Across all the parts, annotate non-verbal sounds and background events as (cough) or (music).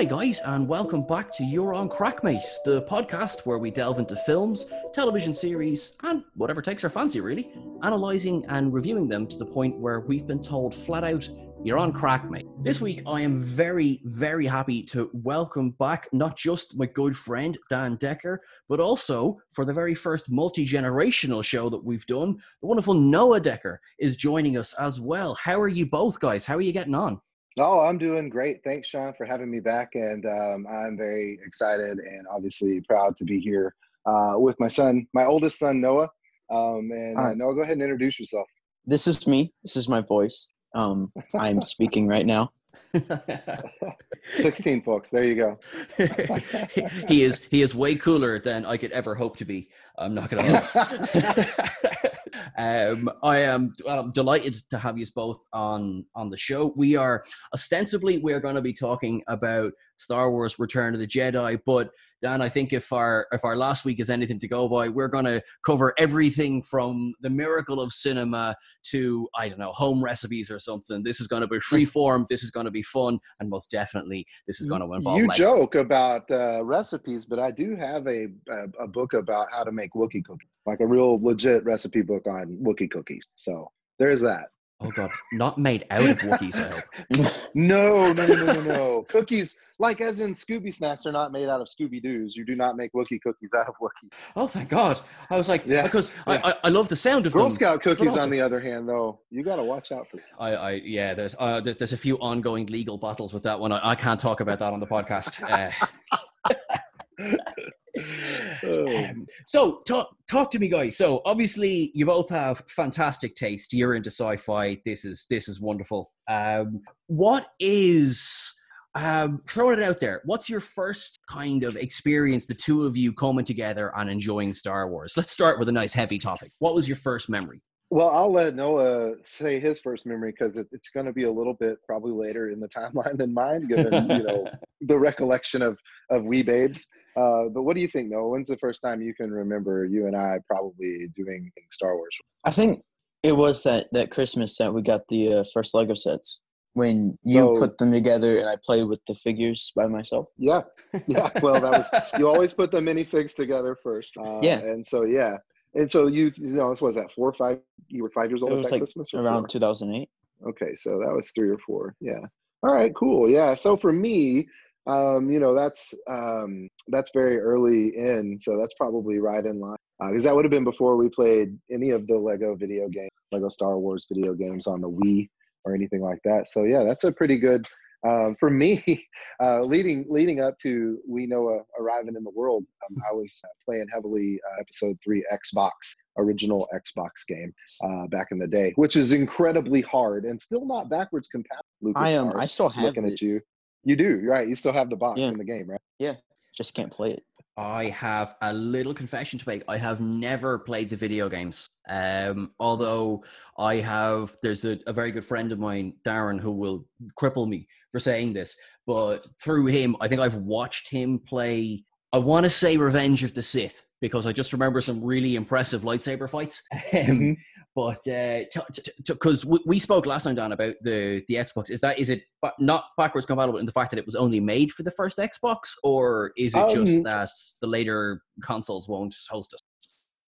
Hi, guys, and welcome back to You're on Crackmate, the podcast where we delve into films, television series, and whatever takes our fancy, really, analysing and reviewing them to the point where we've been told flat out, You're on Crackmate. This week, I am very, very happy to welcome back not just my good friend Dan Decker, but also for the very first multi generational show that we've done, the wonderful Noah Decker is joining us as well. How are you both, guys? How are you getting on? Oh, I'm doing great. Thanks, Sean, for having me back. And um, I'm very excited and obviously proud to be here uh, with my son, my oldest son, Noah. Um, and uh, Noah, go ahead and introduce yourself. This is me. This is my voice. Um, I'm speaking right now. (laughs) 16 folks there you go he is he is way cooler than i could ever hope to be i'm not gonna (laughs) um, i am I'm delighted to have you both on on the show. We are ostensibly we're going to be talking about star wars return of the jedi but Dan, I think if our if our last week is anything to go by, we're going to cover everything from the miracle of cinema to I don't know home recipes or something. This is going to be (laughs) free form. This is going to be fun, and most definitely this is going to involve. You joke about uh, recipes, but I do have a, a, a book about how to make Wookie cookies, like a real legit recipe book on Wookie cookies. So there's that. Oh god, not made out of Wookiees, I hope. no, no, no, no, no, no. Cookies, like as in Scooby snacks, are not made out of Scooby Doo's. You do not make Wookie cookies out of Wookiees. Oh, thank God! I was like, yeah, because yeah. I, I, I love the sound of Girl them. Scout cookies, also, on the other hand, though, you got to watch out for. This. I, I, yeah, there's, uh, there's, there's a few ongoing legal battles with that one. I, I can't talk about that on the podcast. (laughs) Uh, (laughs) um, so talk talk to me guys. So obviously you both have fantastic taste. You're into sci-fi. This is this is wonderful. Um, what is um, throwing it out there. What's your first kind of experience the two of you coming together and enjoying star wars? Let's start with a nice heavy topic. What was your first memory? Well, I'll let Noah say his first memory because it, it's going to be a little bit probably later in the timeline than mine, given you know (laughs) the recollection of of wee babes. Uh, but what do you think, Noah? When's the first time you can remember you and I probably doing Star Wars? I think it was that that Christmas that we got the uh, first Lego sets when you so, put them together and I played with the figures by myself. Yeah, yeah. Well, that was (laughs) you always put the minifigs together first. Uh, yeah, and so yeah, and so you, you know, this was that four or five. You were five years old it was at like Christmas, around two thousand eight. Okay, so that was three or four. Yeah. All right. Cool. Yeah. So for me, um, you know, that's um, that's very early in. So that's probably right in line because uh, that would have been before we played any of the Lego video game, Lego Star Wars video games on the Wii or anything like that. So yeah, that's a pretty good um, for me, (laughs) uh, leading leading up to we know arriving in the world, um, I was uh, playing heavily uh, episode three Xbox original Xbox game uh, back in the day, which is incredibly hard and still not backwards compatible. Lucas I am. Um, I still have looking it. at you. You do right. You still have the box yeah. in the game, right? Yeah. Just can't play it. I have a little confession to make. I have never played the video games. Um, although I have, there's a, a, very good friend of mine, Darren, who will cripple me for saying this. But through him, I think I've watched him play. I want to say Revenge of the Sith because I just remember some really impressive lightsaber fights. (laughs) Um, mm-hmm. But because uh, we spoke last time, Dan, about the the Xbox, is that is it not backwards compatible in the fact that it was only made for the first Xbox, or is it um, just that the later consoles won't host it?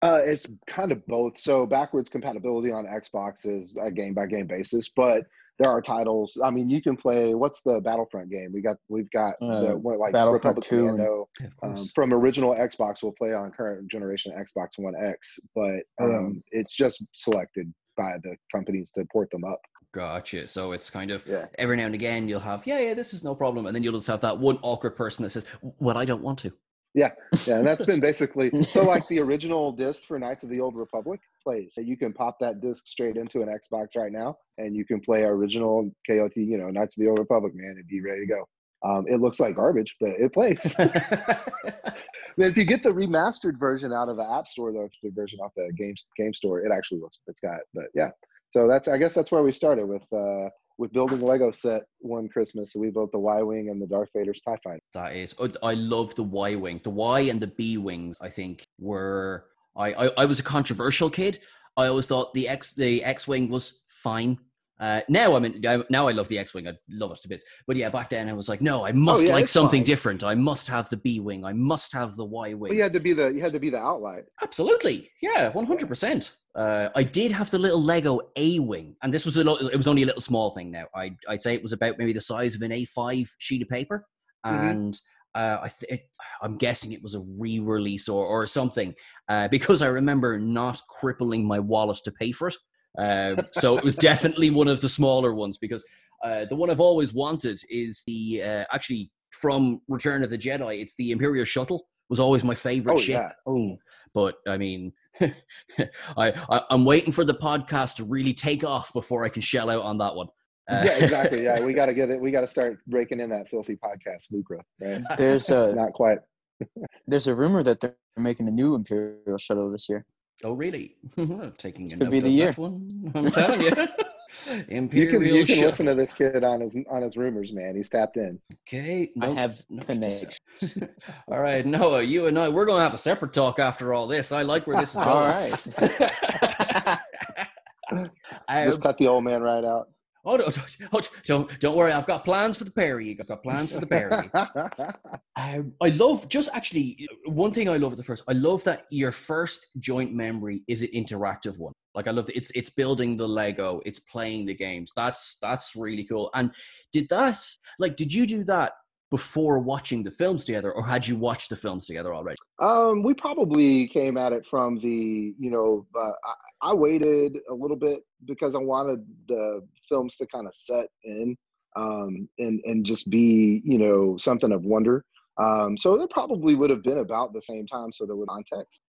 Uh, it's kind of both. So backwards compatibility on Xbox is a game by game basis, but there are titles. I mean, you can play. What's the Battlefront game? We got. We've got uh, the, what, like Battlefront Republic Two Commando, um, from original Xbox. We'll play on current generation Xbox One X, but um, um, it's just selected by the companies to port them up. Gotcha. So it's kind of yeah. every now and again you'll have, yeah, yeah, this is no problem, and then you'll just have that one awkward person that says, "Well, I don't want to." Yeah, yeah, and that's been (laughs) basically so. Like the original disc for Knights of the Old Republic plays. So you can pop that disc straight into an Xbox right now, and you can play original KOT, you know, Knights of the Old Republic, man, and be ready to go. Um, it looks like garbage, but it plays. (laughs) if you get the remastered version out of the App Store, though, the version off the game game store, it actually looks. It's got, but yeah. So that's I guess that's where we started with uh, with building Lego set one Christmas. So we built the Y wing and the Darth Vader's Tie Fighter. That is, oh, I love the Y wing. The Y and the B wings, I think, were. I, I, I was a controversial kid. I always thought the X the X wing was fine. Uh, now I'm in, now I love the X-wing. I love it to bits. But yeah, back then I was like, no, I must Oh, yeah, like something fine. different. I must have the B-wing. I must have the Y-wing. You had to be the you had to be the outlier. Absolutely, yeah, one hundred percent. Uh, I did have the little Lego A-wing, and this was a little, it was only a little small thing. Now I I'd say it was about maybe the size of an A5 sheet of paper, Mhm. and uh, I th- I'm guessing it was a re-release or or something uh, because I remember not crippling my wallet to pay for it. Uh, so it was definitely one of the smaller ones because uh, the one I've always wanted is the uh, actually from Return of the Jedi. It's the Imperial shuttle. Was always my favorite Oh ship. yeah. Oh, But I mean, (laughs) I, I I'm waiting for the podcast to really take off before I can shell out on that one. Uh, yeah, exactly. Yeah, (laughs) we got to get it. We got to start breaking in that filthy podcast, Lucra. Right? there's It's a not quite. (laughs) there's a rumor that they're making a new Imperial shuttle this year. Oh really? Taking a could note be the of year. one. I'm telling you. (laughs) You can you can listen to this kid on his on his rumors, man. He's tapped in. Okay, I have note connections. (laughs) all right, Noah, you and I, we're going to have a separate talk after all this. I like where this is (laughs) going. All right. Um, Just cut the old man right out. Oh, no, (laughs) don't, don't, don't worry. I've got plans for the Perry. I've got plans for the Perry. (laughs) Um, I love just actually one thing I love at the first. I love that your first joint memory is an interactive one. Like I love that it's it's building the Lego, it's playing the games. That's that's really cool. And did that like did you do that before watching the films together, or had you watched the films together already? Um, we probably came at it from the, you know, uh, I, I waited a little bit because I wanted the films to kind of set in um, and and just be, you know, something of wonder. Um, so it probably would have been about the same time, so there was context.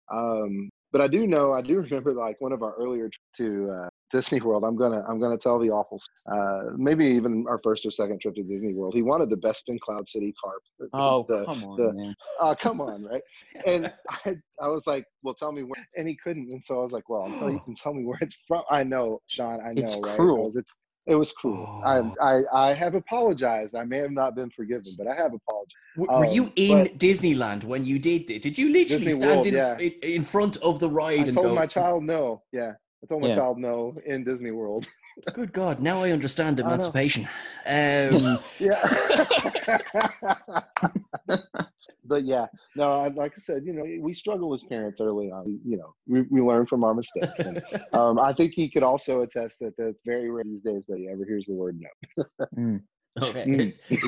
But I do know, I do remember like one of our earlier trips to uh, Disney World. I'm gonna, I'm gonna tell the awful. Uh, maybe even our first or second trip to Disney World. He wanted the Bespin Cloud City car. the- Oh, the- come on, the- man. uh, come on, right? And (laughs) I, I was like, well, tell me where, and he couldn't. And so I was like, well, until you can tell me where it's from. I know, Sean, I know, It's right? cruel. Was, it, it was cruel. Oh. I, I, I have apologized. I may have not been forgiven, but I have apologized. W- Were you Um, in Disneyland when you did it? Did you literally Disney stand World, in, yeah. in in front of the ride I and told go? my child no. Yeah. I told my Yeah. child no in Disney World. Good God! Now I understand I emancipation. (laughs) Um, Yeah. (laughs) but yeah, no, I, like I said, you know, we struggle as parents early on. You know, we, we learn from our mistakes. And (laughs) um, I think he could also attest that it's very rare these days that he ever hears the word no. Mm. okay. Mm. is,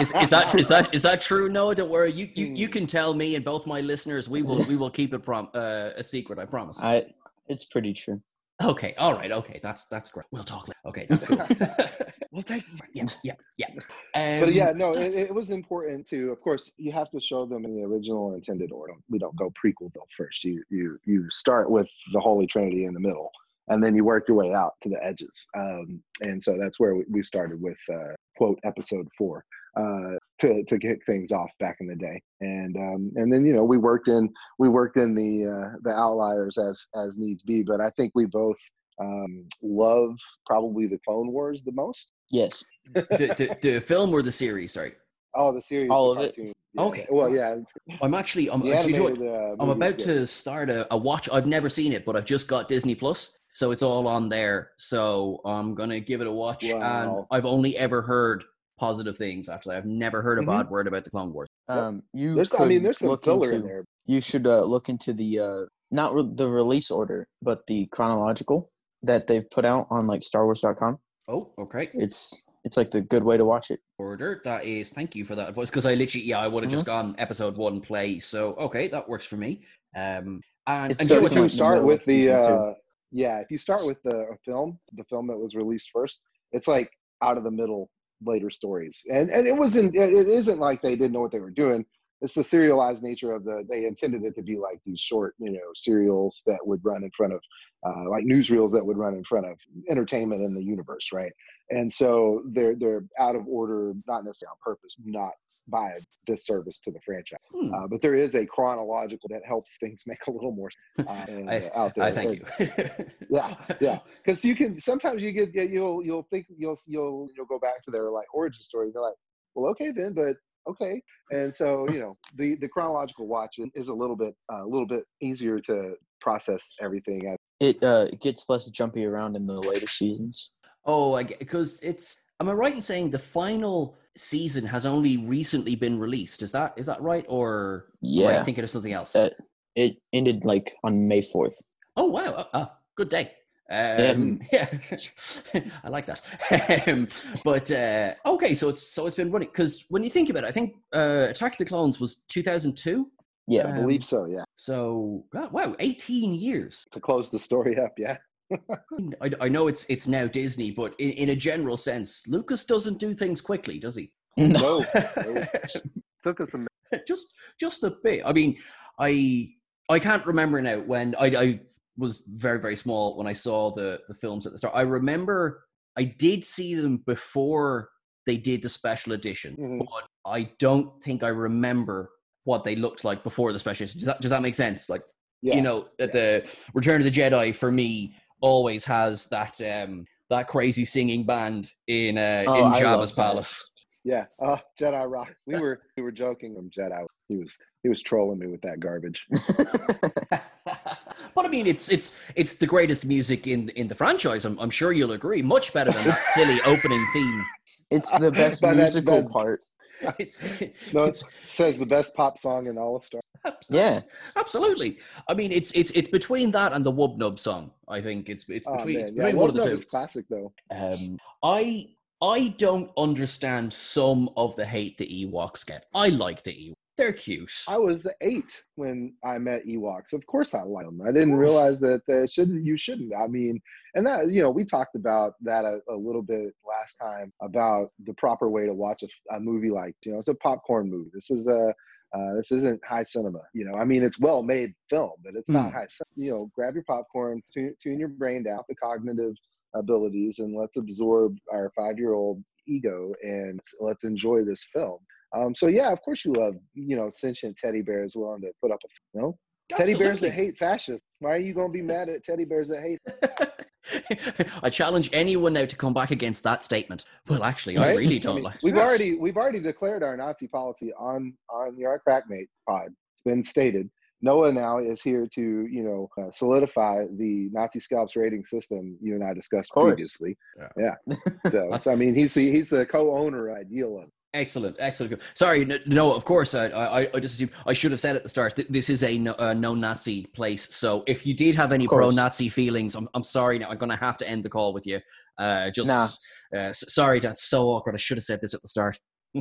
is, is that is that is that true? No, don't worry. You you, you Mm. can tell me and both my listeners. We will we will keep it prom- uh, a secret. I promise. I it's pretty true. Okay. All right. Okay. That's that's great. We'll talk later. Okay. That's cool. (laughs) We'll take. (laughs) yeah. Yeah. Yeah. But Um, yeah, no, it, it was important to. Of course, you have to show them in the original intended order. We don't go prequel though first. You you you start with the Holy Trinity in the middle, and then you work your way out to the edges. Um, and so that's where we, we started with uh, quote episode four uh, to to kick things off back in the day. And um, and then you know we worked in we worked in the uh, the outliers as as needs be. But I think we both um, love probably the Clone Wars the most. Yes. (laughs) the, the, the film or the series? Sorry. Oh, the series, All the of it? Yeah. Okay. Well, yeah, I'm actually. I'm. the do you know. Uh, I'm about is good. to start a, a watch. I've never seen it, but I've just got Disney Plus, so it's all on there. So I'm gonna give it a watch, and I've only ever heard positive things after that. I've never heard a Mhm. bad word about the Clone Wars. Um, you There's, I mean, there's some look filler in there. You should uh, look into the uh, not re- the release order, but the chronological that they've put out on like StarWars.com. Oh, okay. It's it's like the good way to watch it. Order. That is. Thank you for that advice because I literally, yeah, I would have just gone episode one play. So okay, that works for me. Um, and, and So if you like start middle with the, uh, yeah, if you start with the film, the film that was released first, it's like out of the middle later stories, and and it wasn't, it isn't like they didn't know what they were doing. It's the serialized nature of the. They intended it to be like these short, you know, serials that would run in front of, uh, like newsreels that would run in front of entertainment in the universe, right? And so they're they're out of order, not necessarily on purpose, not by a disservice to the franchise. Hmm, Uh, but there is a chronological that helps things (laughs) make a little more uh, (laughs) I, uh, out there. I thank And- you. (laughs) Yeah, yeah. Because you can sometimes you get you'll you'll think you'll you'll you'll go back to their like origin story. And they're like, well, okay then, but okay. And so you know the the chronological watch is a little bit uh, a little bit easier to process everything. It uh, gets less jumpy around in the later seasons. Oh, because it's. Am I right in saying the final season has only recently been released? Is that is that right, or am I Yeah, thinking of something else? Uh, it ended like on May fourth. oh wow! Oh, ah, good day. Um, yeah, (laughs) (laughs) I like that. Um, but uh, okay, so it's so it's been running because when you think about it, I think uh, Attack of the Clones was two thousand two. Yeah, I Um, believe so. Yeah. So God, wow, eighteen years. To close the story up. Yeah. (laughs) I, I know it's it's now Disney, but in, in a general sense, Lucas doesn't do things quickly, does he? No. no. (laughs) Took us a minute. (laughs) just just a bit. I mean, I I can't remember now when I, I was very very small when I saw the the films at the start. I remember I did see them before they did the special edition, Mhm. but I don't think I remember what they looked like before the special. Does that, does that make sense? Like Yeah. you know, at the Return of the Jedi for me always has that um that crazy singing band in uh, Oh, in Jabba's that. palace. Yeah. Uh, Jedi Rock. We were we were joking on Jedi. He was he was trolling me with that garbage. (laughs) but I mean, it's it's it's the greatest music in in the franchise. I'm, I'm sure you'll agree. Much better than that (laughs) silly opening theme. It's the (laughs) best that- musical that- part. (laughs) No, it Says the best pop song in all of Star. Yeah. absolutely. I mean, it's it's it's between that and the Yub Nub song. I think it's it's Oh, between man. it's Yeah, between one of the Wub two. Is classic though. Um, I I don't understand some of the hate the Ewoks get. I like the Ewoks. They're cute. I was eight when I met Ewoks. Of course, I like them. I didn't realize that uh, shouldn't you shouldn't. I mean, and that you know we talked about that a, a little bit last time about the proper way to watch a, a movie like you know it's a popcorn movie. This is a uh, this isn't high cinema. You know, I mean it's well made film, but it's not Hmm. high. You know, grab your popcorn, tune, tune your brain down, the cognitive abilities, and let's absorb our five year old ego and let's enjoy this film. Um, so yeah, of course you love you know sentient teddy bears willing to put up a you know teddy bears that hate fascists. Why are you going to be mad at teddy bears that hate? (laughs) I challenge anyone now to come back against that statement. Well, actually, I Right? really (laughs) don't mean, like. We've already we've already declared our Nazi policy on on your Crackmate pod. It's been stated. Noah now is here to you know uh, solidify the Nazi scalps rating system you and I discussed previously. Yeah. Yeah. (laughs) So, so I mean he's the he's the co-owner ideal of. it. Excellent, excellent. Sorry, no, of course, I, I, I just assume I should have said at the start. This is a no, uh, Nazi place, so if you did have any pro-Nazi feelings, I'm, I'm sorry. Now I'm going to have to end the call with you. Uh, just Nah. uh, sorry, that's so awkward. I should have said this at the start. (laughs)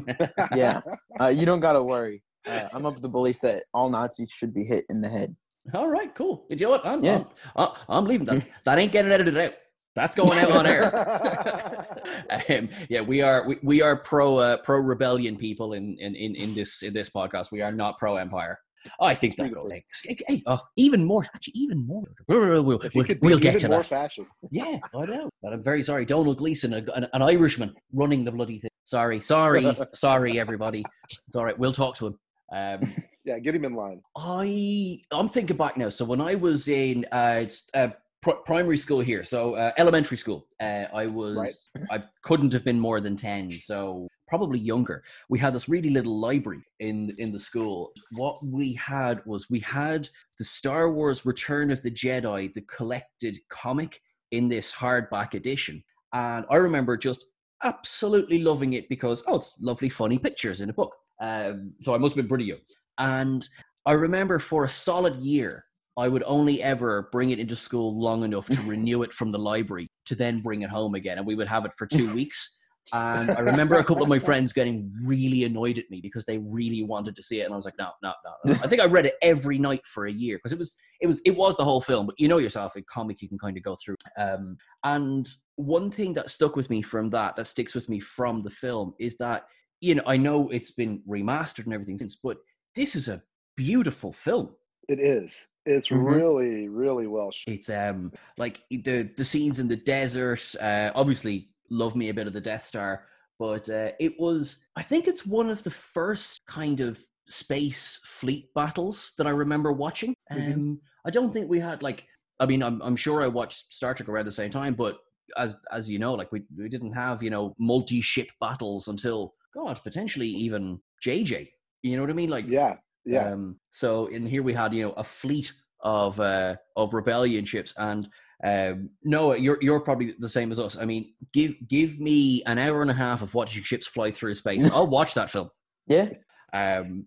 Yeah. Uh, you don't gotta worry. Uh, I'm of the belief that all Nazis should be hit in the head. All right, cool. You know what? I'm, Yeah. I'm, uh, I'm leaving that. (laughs) that ain't getting edited out. That's going out on air. (laughs) um, yeah, we are we, we are pro uh, pro rebellion people in, in in in this in this podcast. We are not pro empire. I think that goes. Hey, oh, even more, actually, even more. We'll, we'll, we'll, we'll, get to that. fascist. Yeah, I know. But I'm very sorry. Domhnall Gleeson, a, an, an Irishman, running the bloody thing. Sorry, sorry, (laughs) sorry, everybody. It's all right. We'll talk to him. Um, (laughs) Yeah, get him in line. I I'm thinking back now. So when I was in uh, uh pr- primary school here, so uh, elementary school, uh, I was I couldn't have been more than ten, so probably younger. We had this really little library in in the school. What we had was we had the Star Wars Return of the Jedi, the collected comic in this hardback edition, and I remember just absolutely loving it because oh, it's lovely, funny pictures in a book. Um, so I must have been pretty young. And I remember for a solid year, I would only ever bring it into school long enough to renew it from the library to then bring it home again. And we would have it for two weeks. And I remember a couple of my friends getting really annoyed at me because they really wanted to see it. And I was like, no, no, no. I think I read it every night for a year because it was, it was, it was the whole film. But you know yourself, a comic you can kind of go through. Um, and one thing that stuck with me from that, that sticks with me from the film, is that you know I know it's been remastered and everything since, but this is a beautiful film. It is. It's Mhm. really, really well shot. It's um like the the scenes in the desert. Uh, obviously, love me a bit of the Death Star, but uh, it was I think it's one of the first kind of space fleet battles that I remember watching. Um, Mhm. I don't think we had like. I mean, I'm I'm sure I watched Star Trek around the same time, but as as you know, like we we didn't have you know multi ship battles until God potentially even JJ. You know what I mean? Like Yeah, yeah. um, so in here we had you know a fleet of uh, of rebellion ships, and Um, Noah, you're you're probably the same as us. I mean, give give me an hour and a half of watching ships fly through space. (laughs) I'll watch that film. Yeah. Um,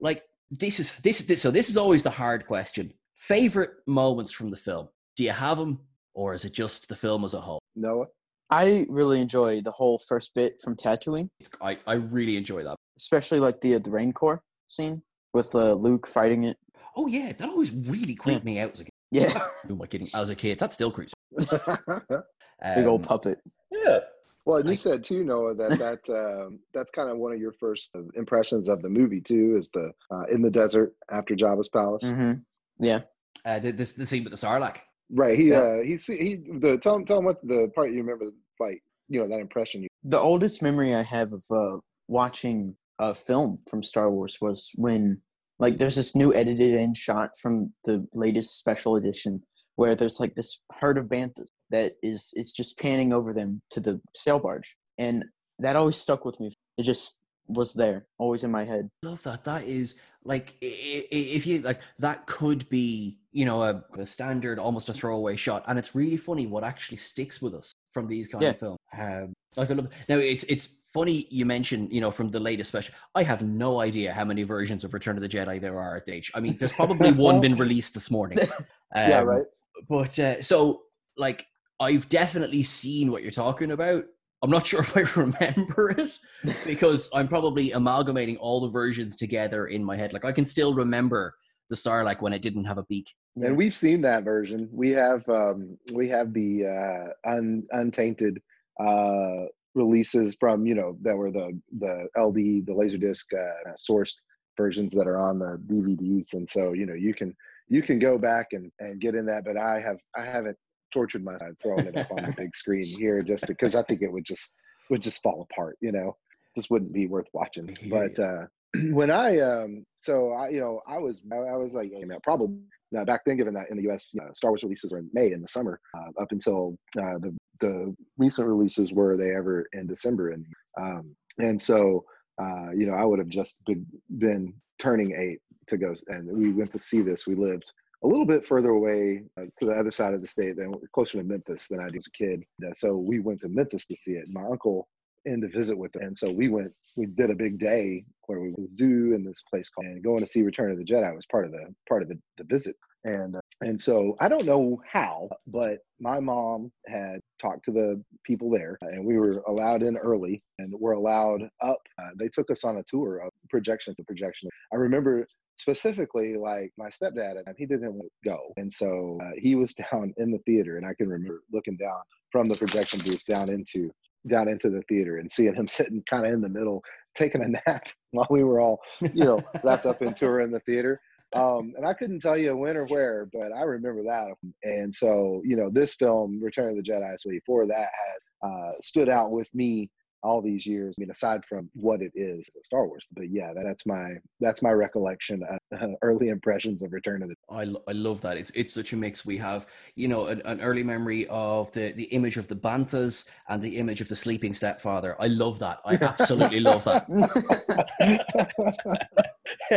like this is this, is this so this is always the hard question. Favorite moments from the film? Do you have them, or is it just the film as a whole? Noah. I really enjoy the whole first bit from Tatooine, I, I really enjoy that. especially like the the rancor scene with uh, Luke fighting it. Oh yeah, that always really creeped me out as a kid. Yeah, Who am I kidding? As a kid, that still creeps. me. (laughs) big old Um, puppet. Yeah. well, and you I- said too, Noah, that that (laughs) um, that's kind of one of your first impressions of the movie too, is the uh, in the desert after Jabba's palace. hmm Yeah, Uh, the, the, the scene with the Sarlacc. Right. He Yeah. uh, he see he the tell him tell him what the part you remember like you know that impression you. the oldest memory I have of uh, watching a film from Star Wars was when like there's this new edited in shot from the latest special edition where there's like this herd of banthas that is it's just panning over them to the sail barge and that always stuck with me it just was there always in my head love that. That is like if you like that could be you know a, a standard, almost a throwaway shot, and it's really funny what actually sticks with us from these kind Yeah. of films. Um, like I love now. It's it's funny you mentioned you know from the latest special. I have no idea how many versions of Return of the Jedi there are at the age. I mean, there's probably (laughs) one been released this morning. (laughs) yeah. Um, Right. But uh, so, like, I've definitely seen what you're talking about. I'm not (laughs) sure if I remember it because I'm probably amalgamating all the versions together in my head. Like, I can still remember the star like when it didn't have a beak. And we've seen that version. We have um, we have the uh, un, untainted uh, releases from you know that were the the LD the laserdisc uh, sourced versions that are on the DVDs, and so you know you can you can go back and, and get in that. But I have I haven't tortured myself throwing it up on the big screen (laughs) here just because I think it would just would just fall apart. You know, just wouldn't be worth watching. But uh, (clears throat) when I um so I you know I was I, I was like you know, probably now back then given that in the U.S. Uh, Star Wars releases are in May in the summer uh, up until uh, the the recent releases were they ever in December and um and so uh you know I would have just been been turning eight to go and we went to see this we lived a little bit further away uh, to the other side of the state than closer to Memphis than I did as a kid Uh, so we went to Memphis to see it my uncle in to visit with them. And so we went, we did a big day where we went to the zoo in this place called, and going to see Return of the Jedi was part of the, part of the, the visit. And, uh, and so I don't know how, but my mom had talked to the people there and we were allowed in early and we're allowed up. Uh, they took us on a tour of projection to projection. I remember specifically like my stepdad and he didn't want to go. And so uh, he was (laughs) down in the theater and I can remember looking down from the projection booth down into down into the theater and seeing him (laughs) sitting kind of in the middle taking a nap (laughs) while we were all you know wrapped up in tour in the theater um, and i couldn't tell you when or where but i remember that and so you know this film return of the jedi so before that had uh, stood out with me all these years i mean aside from what it is star wars but yeah that, that's my that's my recollection of (laughs) early impressions of return of the I, lo- I love that. It's it's such a mix. We have you know an, an early memory of the the image of the banthas and the image of the sleeping stepfather. I love that. I absolutely love that. (laughs) (laughs) (laughs)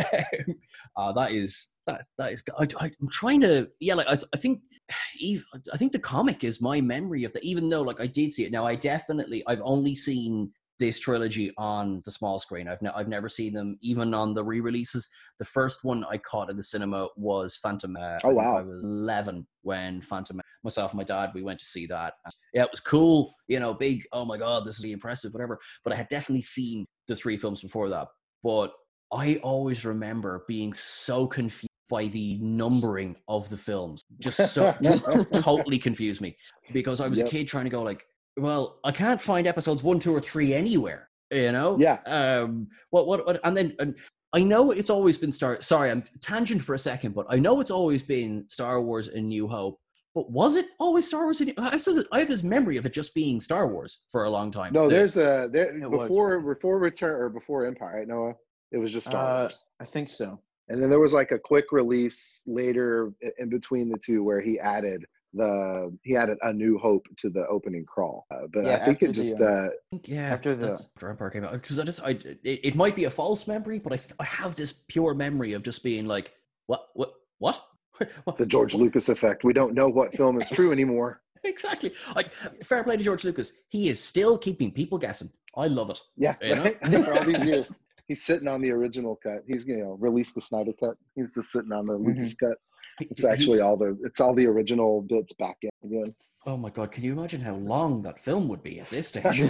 uh, that is that that is. I, I, am trying to yeah. Like I, I think, even, I think the comic is my memory of that. Even though like I did see it now, I definitely I've only seen this trilogy on the small screen. I've ne- I've never seen them even on the re-releases. The first one I caught in the cinema was Phantom. Uh, Oh, wow. I was eleven when Phantom. Myself and my dad we went to see that. Yeah, it was cool. You know, big. Oh my god, this is impressive. Whatever. But I had definitely seen the three films before that. But I always remember being so confused by the numbering of the films. Just (laughs) so just (laughs) totally confused me because I was Yep. a kid trying to go like, well, I can't find episodes one, two, or three anywhere. You know? Yeah. Um. What? What? what and then. And, I know it's always been Star. Sorry, I'm tangent for a second, but I know it's always been Star Wars and New Hope. But was it always Star Wars? I have this- I have this memory of it just being Star Wars for a long time. no there's a there was. before before return or before empire right noah it was just star Uh, wars I think so. And then there was like a quick release later in between the two where he added the he added a new hope to the opening crawl. Uh, but Yeah, I think it just um, uh, think, yeah, After the- that's after Empire came out because I just I it, it might be a false memory, but I I have this pure memory of just being like what what what (laughs) The George Lucas effect. We don't know what film is true anymore. (laughs) exactly. Like fair play to George Lucas. He is still keeping people guessing. I love it. Yeah, You know? right? (laughs) After all these years, he's sitting on the original cut. He's you know released the Snyder cut. He's just sitting on the Lucas cut. It's He's- actually all the it's all the original bits back in again. Oh my god! Can you imagine how long that film would be at this stage? (laughs)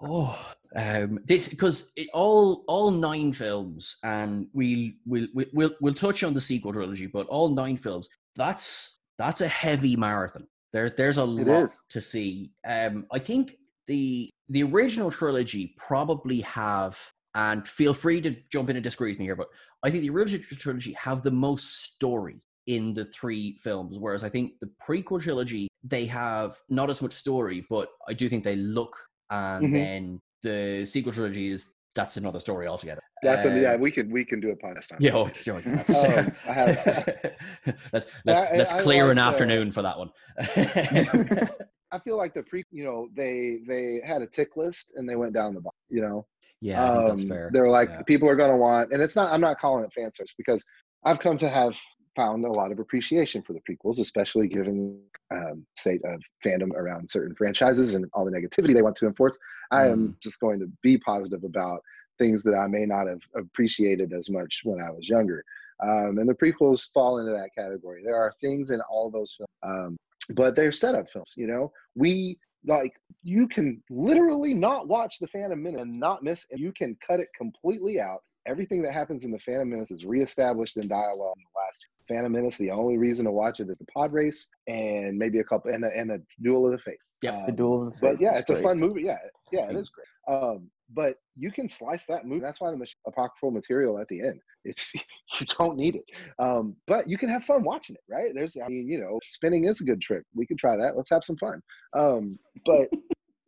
Oh, um, this because it, all all nine films, and we'll we'll we'll we'll we'll touch on the sequel trilogy, but all nine films. That's that's a heavy marathon. There's there's a lot is. to see. Um, I think the the original trilogy probably have, and feel free to jump in and disagree with me here, but I think the original trilogy have the most story in the three films, whereas I think the prequel trilogy they have not as much story, but I do think they look, and Mhm. then the sequel trilogy is that's another story altogether. That's a, yeah. Um, We can we can do a podcast on yeah, that. oh, sure, that's, Um, (laughs) I have- (laughs) let's let's, I- let's I clear an liked, uh, afternoon for that one. (laughs) I feel like the pre, you know, they they had a tick list and they went down the bottom. You know, yeah, think that's Um, fair. They're like, Yeah. people are going to want, and it's not. I'm not calling it fan service because I've come to have found a lot of appreciation for the prequels, especially given um, state of fandom around certain franchises and all the negativity they want to enforce. I am just going to be positive about things that I may not have appreciated as much when I was younger. Um, and the prequels fall into that category. There are things in all those films, um, but they're setup films. You know, we like you can literally not watch the Phantom Menace and not miss. And you can cut it completely out. Everything that happens in the Phantom Menace is reestablished in dialogue in the last Phantom Menace. The only reason to watch it is the pod race and maybe a couple and the and the duel of the fates. Yep. The Um, Duel of the but yeah, it's a fun movie. Yeah, yeah, it is great. Um, but you can slice that movie. That's why the apocryphal material at the end. It's (laughs) you don't need it. Um, but you can have fun watching it, right? There's, I mean, you know, spinning is a good trick. We could try that. Let's have some fun. Um, but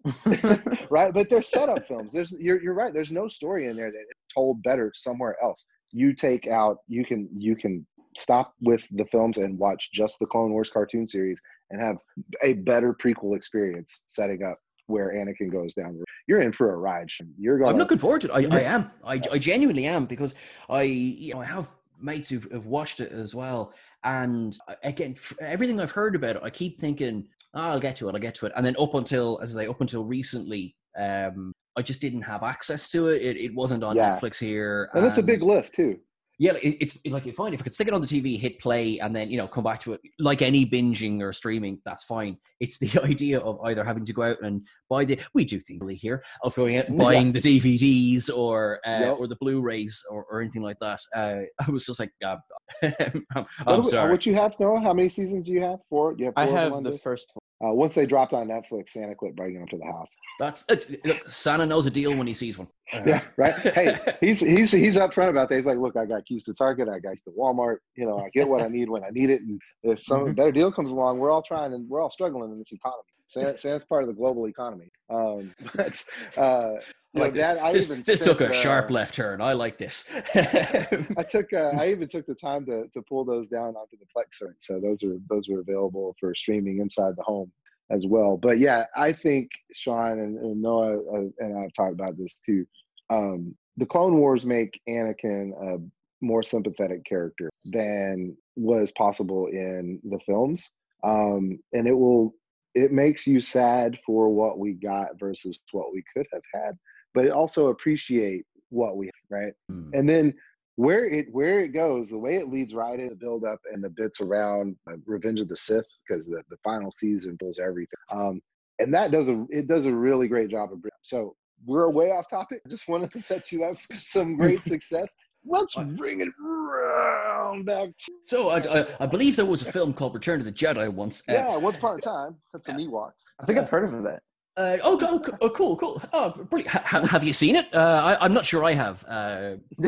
(laughs) (laughs) right, but they're setup films. There's, you're, you're right. There's no story in there that is told better somewhere else. You take out, you can, you can stop with the films and watch just the Clone Wars cartoon series and have a better prequel experience setting up where Anakin goes down. You're in for a ride. You're going. I'm looking forward to it. I, I am. I, I genuinely am because I, you know, I have mates who've, who've watched it as well. And again, everything I've heard about it, I keep thinking, oh, I'll get to it, I'll get to it. And then up until, as I say, up until recently, um, I just didn't have access to it. It, it wasn't on Yeah. Netflix here. and that's a big lift too. Yeah, it, it's like you find if I could stick it on the TV, hit play, and then you know come back to it like any binging or streaming, that's fine. It's the (laughs) idea of either having to go out and buy the we do thingly here of going out and Yeah. buying the DVDs or uh, Yep. or the Blu-rays or, or anything like that. Uh, (laughs) I was just like, uh, (laughs) I'm, What, I'm do we- uh, sorry. what you have, Noah? How many seasons do you have? Four. You have I four of have the first four. Uh, once they dropped on Netflix, Santa quit bringing them to the house. That's look. Santa knows a deal when he sees one. Uh, (laughs) Yeah, right. Hey, he's he's he's upfront about that. He's like, look, I got keys to Target, I got keys to Walmart. You know, I get what I need when I need it, and if some better deal comes along, we're all trying and we're all struggling in this economy. Santa, Santa's part of the global economy. Um, (laughs) but uh, like this. I this, even this took a sharp uh, left turn. I like this. (laughs) I took uh, I even took the time to to pull those down onto the Plex. So those are those are available for streaming inside the home as well. But yeah, I think Sean and, and Noah uh, and I've talked about this too. Um, the Clone Wars make Anakin a more sympathetic character than was possible in the films, um, and it will it makes you sad for what we got versus what we could have had, but also appreciate what we have, right? Hmm. and then where it where it goes the way it leads right in the build up and the bits around uh, revenge of the sith because the, the final season pulls everything um and that does a it does a really great job of bringing- so we're way off topic. (laughs) Just wanted to set you up for some great (laughs) success. Let's bring it round back to So I, I, I believe there was a (laughs) film called Return of the Jedi once. uh, yeah once upon a time. That's some ewoks I think I've heard of that. Uh, oh, oh, oh, cool, cool. Oh, brilliant. Ha- ha- have you seen it? Uh, I, I'm not sure I have. Uh, (laughs)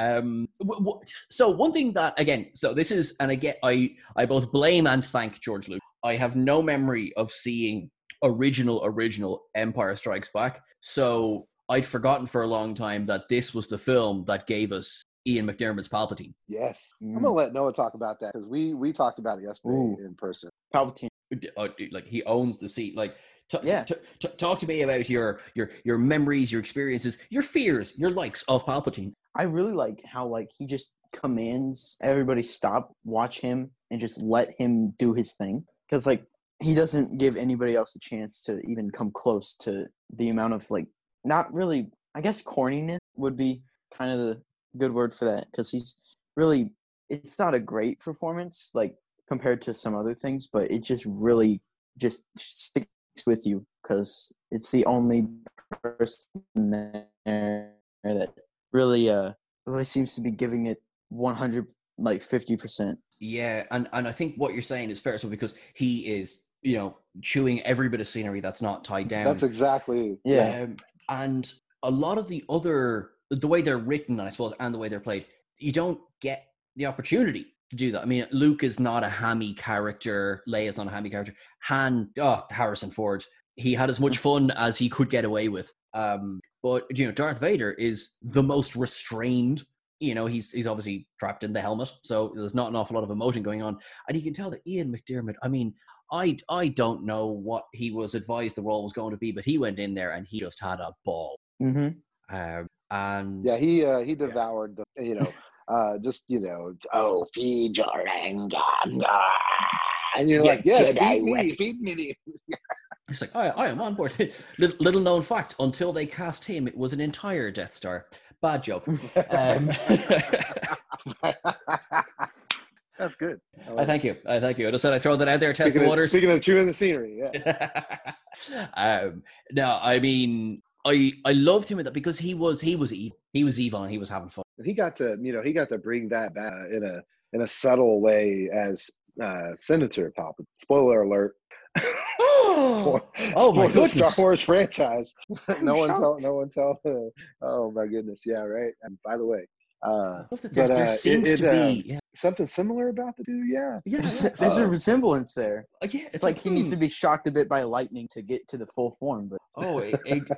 um, w- w- so one thing that again, so this is, and again, I I both blame and thank George Lucas. I have no memory of seeing original original Empire Strikes Back, so I'd forgotten for a long time that this was the film that gave us Ian McDiarmid's Palpatine. yes i'm Mm. gonna let noah talk about that because we we talked about it yesterday Ooh. in person Palpatine. uh, like he owns the seat like T- Yeah. t- t- talk to me about your your your memories, your experiences, your fears, your likes of Palpatine. I really like how like he just commands everybody stop, watch him, and just let him do his thing. Because like he doesn't give anybody else a chance to even come close to the amount of like not really. I guess corniness would be kind of the good word for that. Because he's really. It's not a great performance like compared to some other things, but it just really just sticks with you because it's the only person there that really uh really seems to be giving it 100 like 50% Yeah, and and I think what you're saying is fair, so because he is you know chewing every bit of scenery that's not tied down. That's exactly. yeah Um, and a lot of the other, the way they're written, I suppose, and the way they're played, you don't get the opportunity to do that. I mean, Luke is not a hammy character. Leia's not a hammy character. Han, oh, Harrison Ford, he had as much (laughs) fun as he could get away with. Um, but you know, Darth Vader is the most restrained. You know, he's he's obviously trapped in the helmet, so there's not an awful lot of emotion going on, and you can tell that Ian McDiarmid. I mean, I I don't know what he was advised the role was going to be, but he went in there and he just had a ball. mm-hmm. Um, and Yeah, he uh, he devoured the you know uh, just you know oh feed your anger (laughs) and you're Yeah, like yes Jedi feed me weapon. feed me the-" it's like I, I am on board. (laughs) little, little known fact: until they cast him, it was an entire Death Star. Bad joke. Um, (laughs) That's good. I thank you. I thank you. I just said I throw that out there, test Speaking the of, waters. speaking of chewing the scenery, yeah. um, no, I mean, I I loved him in that because he was he was evil. He was evil and he was having fun. he got to you know he got to bring that back in a in a subtle way as uh, Senator Palpatine. Spoiler alert. oh (gasps) (laughs) Oh, my the Star. Wars franchise. (laughs) no one tell. shocked. No one tell. (laughs) oh my goodness. Yeah. Right. And by the way, uh, I love that there, but, there uh, it- seems it, to be yeah, something similar about the two. Yeah. yeah, there's, yeah. there's a Uh, resemblance there Uh, yeah, it's like he needs to hmm. be shocked a bit by lightning to get to the full form but (laughs) Oh,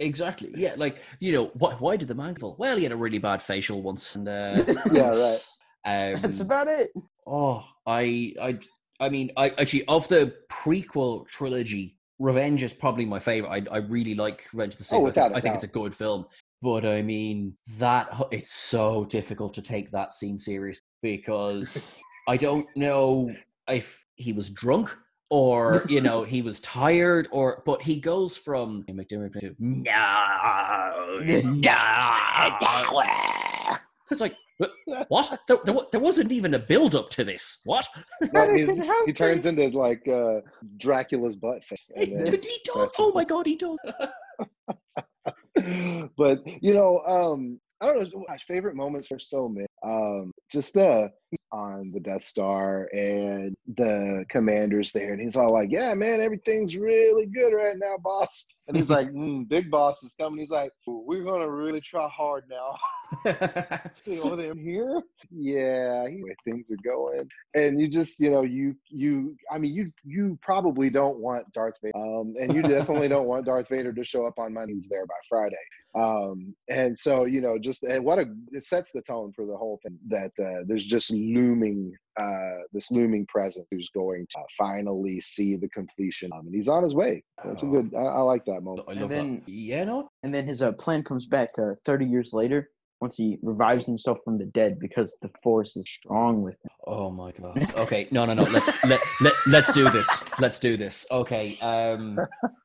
exactly. Yeah, like you know, why, why did the man fall? Well, he had a really bad facial once, and uh, (laughs) Yeah. Right. um, that's about it oh, I, I, I mean, I actually of the prequel trilogy, Revenge is probably my favorite. I, I really like Revenge of the Sith. Oh, I, without think, a I think it's a good film, but I mean that it's so difficult to take that scene serious because I don't know if he was drunk or (laughs) you know he was tired or but he goes from McDiarmid to no, no. (laughs) It's like what? There, there, there wasn't even a build up to this. What? No, he turns into like uh, Dracula's butt face. He, he does. Oh my god, he does. (laughs) (laughs) but you know, um, I don't know. My favorite moments are so many. Um, just uh, on the Death Star and the commanders there, and he's all like, "Yeah, man, everything's really good right now, boss." (laughs) And he's like, mm, "Big boss is coming." He's like, "We're gonna really try hard now." (laughs) (laughs) See over there here yeah he- way things are going and you just you know you you i mean you you probably don't want darth vader um and you definitely don't want darth vader to show up on mondays there by friday um and so you know just and what a it sets the tone for the whole thing that uh, there's just looming uh this looming presence who's going to finally see the completion um, and he's on his way that's a Oh. good I, I like that moment I And then- that. Yeah, no. and then his uh, plan comes back uh, 30 years later once he revives himself from the dead because the force is strong with him Oh my god. (laughs) Okay, no, no, no. Let's let, let let's do this. Let's do this. Okay. Um,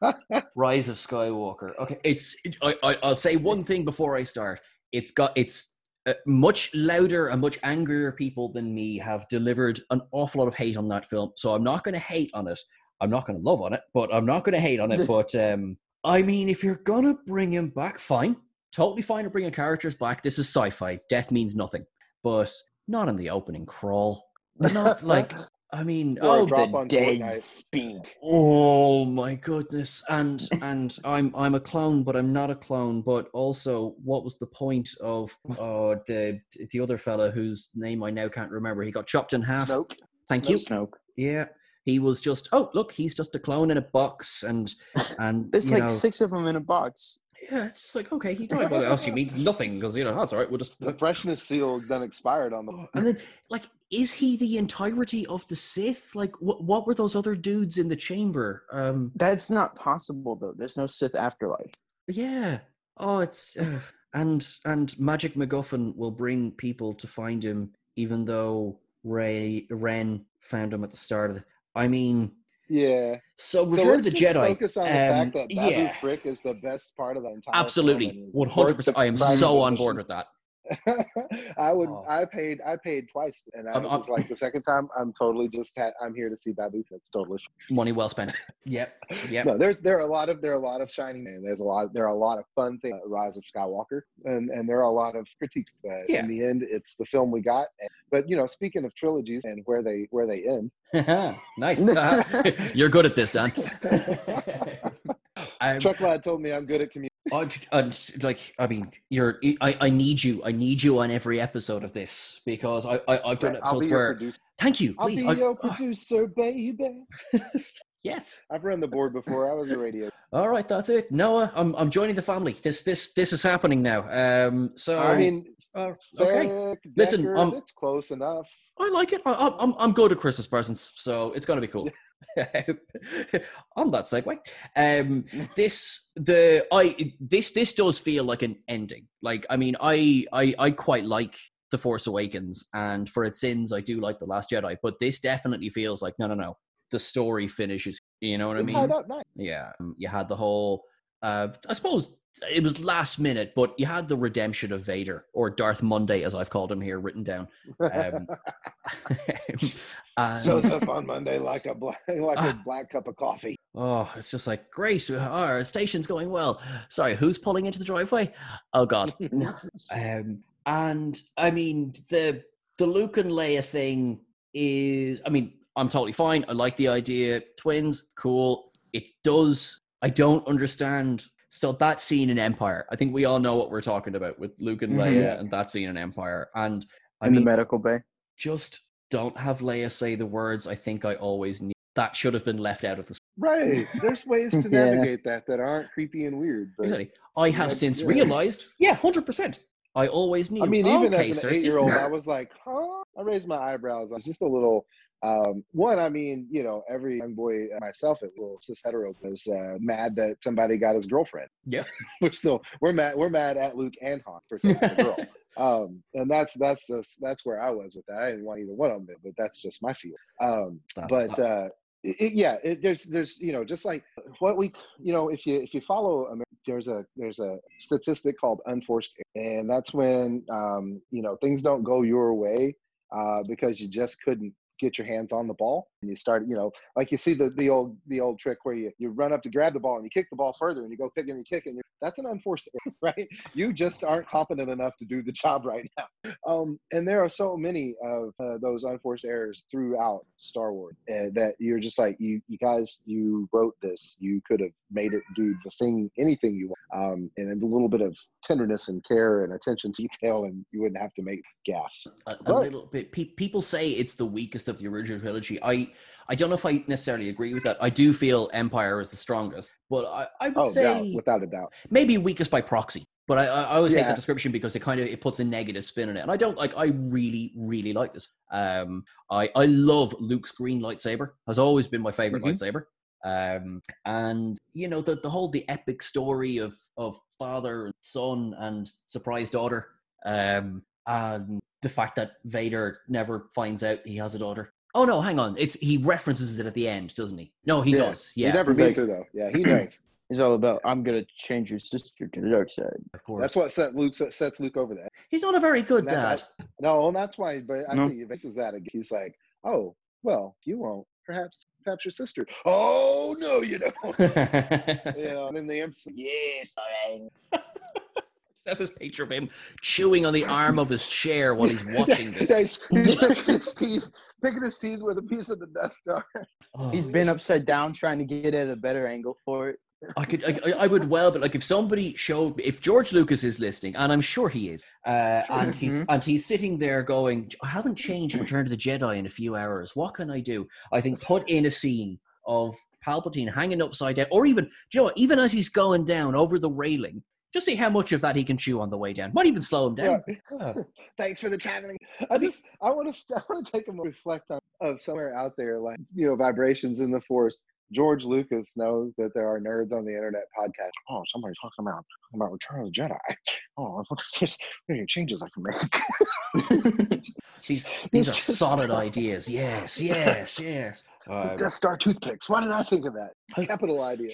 (laughs) Rise of Skywalker. Okay, it's. It, I, I I'll say one thing before I start. It's got it's. Uh, much louder and much angrier people than me have delivered an awful lot of hate on that film. So I'm not going to hate on it. I'm not going to love on it, but I'm not going to hate on it. (laughs) But um, I mean, if you're going to bring him back, fine. Totally fine to bring your characters back. This is sci-fi. Death means nothing, but not in the opening crawl. Not (laughs) like I mean, Or oh, drop the on dead Fortnite. speed Oh my goodness. And (laughs) and I'm I'm a clone, but I'm not a clone. But also, what was the point of uh (laughs) the the other fella whose name I now can't remember? He got chopped in half. Nope. Thank you. snoke Yeah. He was just oh look, he's just a clone in a box and (laughs) and there's you like know, six of them in a box yeah, it's just like okay, he died, but it obviously means nothing because you know that's all right. We'll just The freshness seal then expired on the. Oh, and then like is he the entirety of the Sith? Like, what what were those other dudes in the chamber? Um, That's not possible though. There's no Sith afterlife. yeah. Oh, it's uh, and and Magic MacGuffin will bring people to find him, even though Ray Ren found him at the start of the. I mean, Yeah. so So Return let's of the just Jedi. focus on the um, fact that Babu yeah. Frik is the best part of the entire. Absolutely, one hundred percent. I am so on admission. board with that. (laughs) I would. Oh. I paid. I paid twice, and I I'm- I'm- was like the second time. I'm totally just. Ha- I'm here to see Babu. That's totally. Money well spent. Yep. Yep. No, there's there are a lot of there are a lot of shining and there's a lot there are a lot of fun things. uh, Rise of Skywalker, and and there are a lot of critiques. Uh, Yeah. In the end, it's the film we got. And, but you know, speaking of trilogies and where they where they end, (laughs) nice. (laughs) You're good at this, Dan. um, Chuck Lad told me I'm good at communication. I, and like, I mean, you're. I, I need you. I need you on every episode of this because I, I I've done episodes where. Thank you. I'll Please. be I- your producer, baby. (laughs) yes. I've run the board before. I was a radio. (laughs) All right. That's it. Noah, I'm I'm joining the family. This this this is happening now. Um. So I mean, uh, okay. Ferrick, Listen, Decker, um, it's close enough. I like it. I, I- I'm I'm good at Christmas presents, so it's gonna be cool. (laughs) (laughs) On that segue, um, this the I this this does feel like an ending. Like I mean, I I I quite like the Force Awakens, and for its sins, I do like the Last Jedi. But this definitely feels like no, no, no. The story finishes. You know what I mean? nice. Yeah, um, you had the whole. Uh, I suppose it was last minute, but you had the redemption of Vader or Darth Monday, as I've called him here, written down. Um, (laughs) (laughs) and, Shows up on Monday like a black (laughs) like a Ah. black cup of coffee. oh, it's just like great. Our station's going well. Sorry, who's pulling into the driveway? Oh God. Um, and I mean the the Luke and Leia thing is. I mean, I'm totally fine. I like the idea. Twins, cool. It does. I don't understand. So that scene in Empire, I think we all know what we're talking about with Luke and Mhm. Leia and that scene in Empire. And I in mean, the medical bay. just don't have Leia say the words. I think I always knew. That should have been left out of the. Right. There's ways to (laughs) Yeah. navigate that that aren't creepy and weird. But Exactly. I have Yeah, since yeah. realized. Yeah, hundred percent. I always knew. I mean, even okay, as an eight-year-old, I (laughs) was like, "Huh?" I raised my eyebrows. I was just a little. Um, one, I mean, you know, every young boy, myself, a little cis hetero, was uh, mad that somebody got his girlfriend. Yeah. (laughs) we're still we're mad. We're mad at Luke and Han for taking the girl. (laughs) Um, and that's that's just, that's where I was with that. I didn't want either one of them, but that's just my feel. Um, but uh, it, yeah, it, there's there's you know just like what we you know if you if you follow there's a there's a statistic called unforced error, and that's when um, you know things don't go your way uh, because you just couldn't get your hands on the ball and you start you know like you see the the old the old trick where you you run up to grab the ball and you kick the ball further and you go pick and you kick and that's an unforced error (laughs) right you just aren't competent enough to do the job right now um, and there are so many of uh, those unforced errors throughout Star Wars uh, that you're just like you, you guys, you wrote this. You could have made it do the thing, anything you want, um, and a little bit of tenderness and care and attention to detail, and you wouldn't have to make gaffes. a, a little bit. Pe- people say it's the weakest of the original trilogy. I I don't know if I necessarily agree with that. I do feel Empire is the strongest, but I, I would Oh, say doubt, without a doubt. maybe weakest by proxy. But I, I always hate Yeah. the description because it kind of it puts a negative spin on it, and I don't like. I really really like this. Um, I I love Luke's green lightsaber. Has always been my favorite Mhm. lightsaber. Um, and you know the the whole the epic story of of father and son and surprise daughter. Um, and the fact that Vader never finds out he has a daughter. Oh no, hang on. It's he references it at the end, doesn't he? No, he Yeah. does. Yeah, He never He's means like- to though. Yeah, he (clears throat) knows. It's all about I'm gonna change your sister to the dark side. of course. that's what set Luke sets Luke over the edge. He's not a very good And that's- dad. No, and that's why. But I No. think he faces that again. He's like, oh, well, you won't. Perhaps, perhaps your sister. Oh no, you don't. (laughs) you know, and then the em's yes, I (laughs) That's this picture of him chewing on the arm of his chair while he's (laughs) watching Yeah, this. he's, he's picking his teeth, picking his teeth with a piece of the Death Star. Oh, He's been upside down trying to get at a better angle for it. I could, I, I would well, but like if somebody showed, if George Lucas is listening, and I'm sure he is, uh, and he's Mhm. and he's sitting there going, I haven't changed Return to the Jedi in a few hours. What can I do? I think put in a scene of Palpatine hanging upside down, or even, do you know, what, even as he's going down over the railing, Just see how much of that he can chew on the way down. Might even slow him down. (laughs) Yeah. Thanks for the traveling. I just I want to (laughs) I want to take a moment reflect on of somewhere out there like you know vibrations in the force. George Lucas knows that there are nerds on the internet podcast. Oh, somebody's talking about about Return of the Jedi. (laughs) Oh, there's any changes I can make. These, these are solid ideas. Yes, yes, yes. Um, Death Star toothpicks. Why did I think of that? Capital idea.